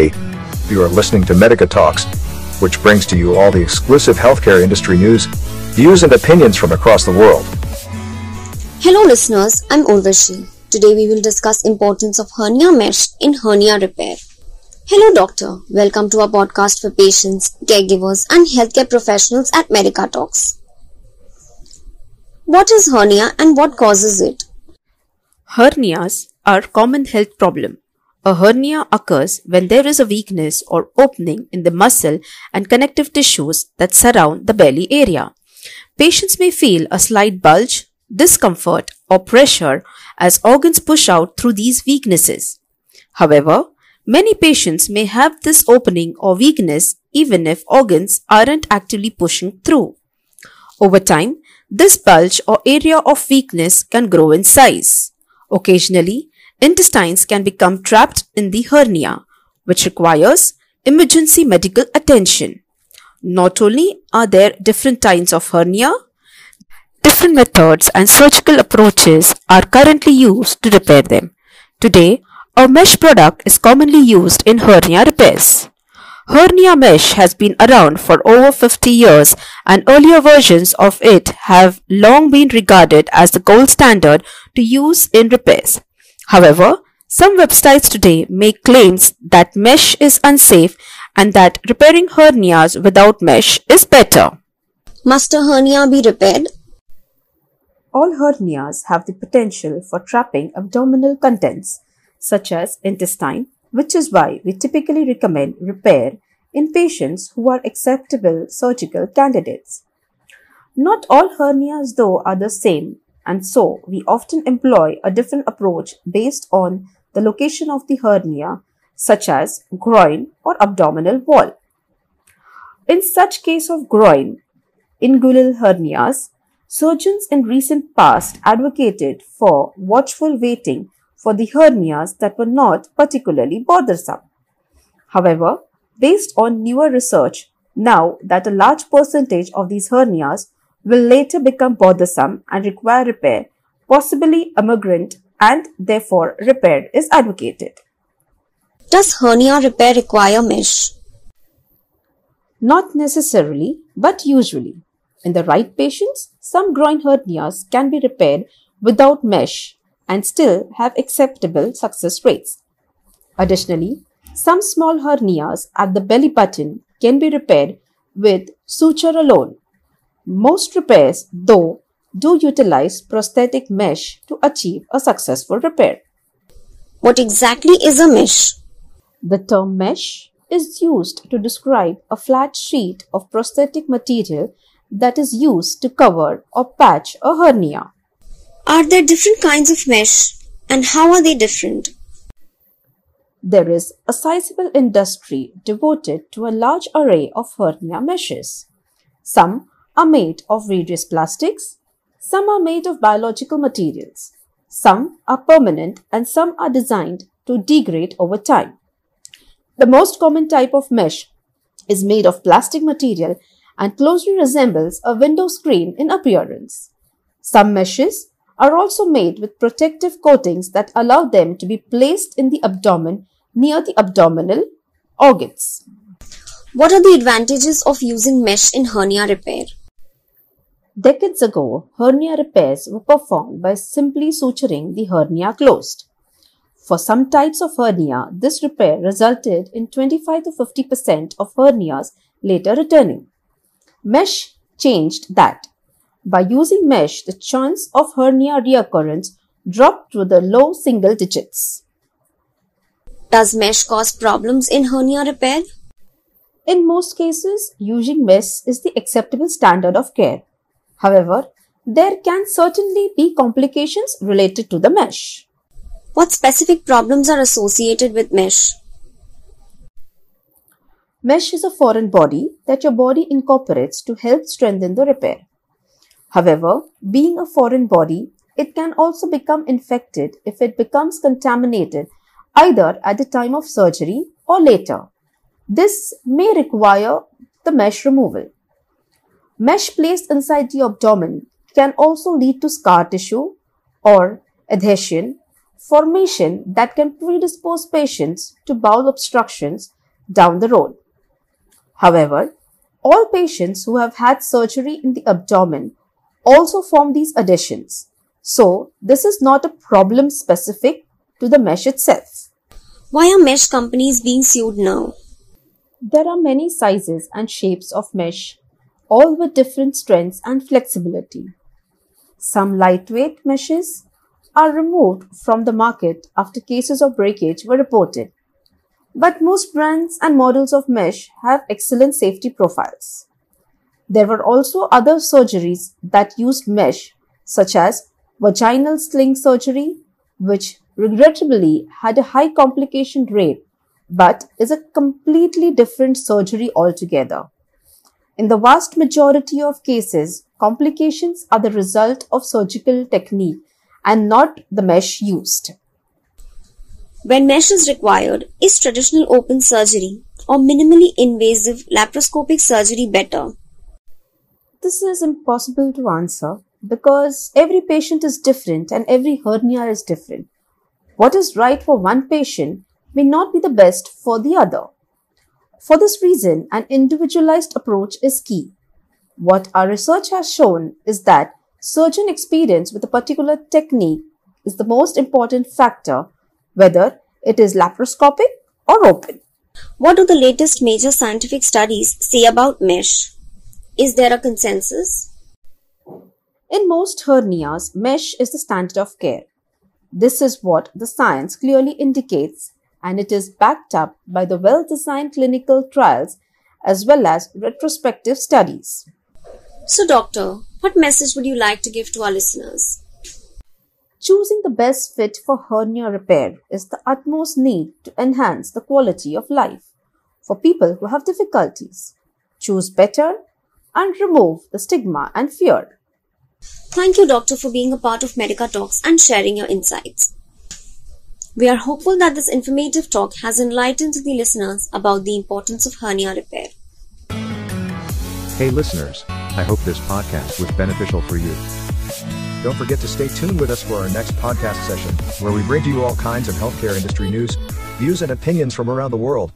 Hey, you are listening to Medica Talks, which brings to you all the exclusive healthcare industry news, views, and opinions from across the world. Hello listeners, I'm Urvashi. Today we will discuss importance of hernia mesh in hernia repair. Hello doctor, welcome to our podcast for patients, caregivers and healthcare professionals at Medica Talks. What is hernia and what causes it? Hernias are common health problem. A hernia occurs when there is a weakness or opening in the muscle and connective tissues that surround the belly area. Patients may feel a slight bulge, discomfort, or pressure as organs push out through these weaknesses. However, many patients may have this opening or weakness even if organs aren't actively pushing through. Over time, this bulge or area of weakness can grow in size. Occasionally, intestines can become trapped in the hernia, which requires emergency medical attention. Not only are there different kinds of hernia, different methods and surgical approaches are currently used to repair them. Today, a mesh product is commonly used in hernia repairs. Hernia mesh has been around for over 50 years and earlier versions of it have long been regarded as the gold standard to use in repairs. However, some websites today make claims that mesh is unsafe and that repairing hernias without mesh is better. Must a hernia be repaired? All hernias have the potential for trapping abdominal contents, such as intestine, which is why we typically recommend repair in patients who are acceptable surgical candidates. Not all hernias, though, are the same, and so we often employ a different approach based on the location of the hernia, such as groin or abdominal wall. In such case of groin, inguinal hernias, surgeons in recent past advocated for watchful waiting for the hernias that were not particularly bothersome. However, based on newer research, now that a large percentage of these hernias will later become bothersome and require repair, possibly a emergent and therefore repair is advocated. Does hernia repair require mesh? Not necessarily, but usually. In the right patients, some groin hernias can be repaired without mesh and still have acceptable success rates. Additionally, some small hernias at the belly button can be repaired with suture alone. Most repairs, though, do utilize prosthetic mesh to achieve a successful repair. What exactly is a mesh? The term mesh is used to describe a flat sheet of prosthetic material that is used to cover or patch a hernia. Are there different kinds of mesh and how are they different? There is a sizable industry devoted to a large array of hernia meshes. Some are made of various plastics, some are made of biological materials, some are permanent and some are designed to degrade over time. The most common type of mesh is made of plastic material and closely resembles a window screen in appearance. Some meshes are also made with protective coatings that allow them to be placed in the abdomen near the abdominal organs. What are the advantages of using mesh in hernia repair? Decades ago, hernia repairs were performed by simply suturing the hernia closed. For some types of hernia, this repair resulted in 25 to 50% of hernias later returning. Mesh changed that by using mesh, the chance of hernia reoccurrence dropped to the low single digits. Does mesh cause problems in hernia repair? In most cases, using mesh is the acceptable standard of care. However, there can certainly be complications related to the mesh. What specific problems are associated with mesh? Mesh is a foreign body that your body incorporates to help strengthen the repair. However, being a foreign body, it can also become infected if it becomes contaminated either at the time of surgery or later. This may require the mesh removal. Mesh placed inside the abdomen can also lead to scar tissue or adhesion, formation that can predispose patients to bowel obstructions down the road. However, all patients who have had surgery in the abdomen also form these adhesions. So, this is not a problem specific to the mesh itself. Why are mesh companies being sued now? There are many sizes and shapes of mesh, all with different strengths and flexibility. Some lightweight meshes are removed from the market after cases of breakage were reported. But most brands and models of mesh have excellent safety profiles. There were also other surgeries that used mesh, such as vaginal sling surgery, which regrettably had a high complication rate but is a completely different surgery altogether. In the vast majority of cases, complications are the result of surgical technique and not the mesh used. When mesh is required, is traditional open surgery or minimally invasive laparoscopic surgery better? This is impossible to answer because every patient is different and every hernia is different. What is right for one patient may not be the best for the other. For this reason, an individualized approach is key. What our research has shown is that surgeon experience with a particular technique is the most important factor, whether it is laparoscopic or open. What do the latest major scientific studies say about mesh? Is there a consensus? In most hernias, mesh is the standard of care. This is what the science clearly indicates and it is backed up by the well designed clinical trials as well as retrospective studies. So, doctor, what message would you like to give to our listeners? Choosing the best fit for hernia repair is the utmost need to enhance the quality of life for people who have difficulties. Choose better and remove the stigma and fear. Thank you, doctor, for being a part of Medica Talks and sharing your insights. We are hopeful that this informative talk has enlightened the listeners about the importance of hernia repair. Hey listeners, I hope this podcast was beneficial for you. Don't forget to stay tuned with us for our next podcast session, where we bring to you all kinds of healthcare industry news, views, and opinions from around the world.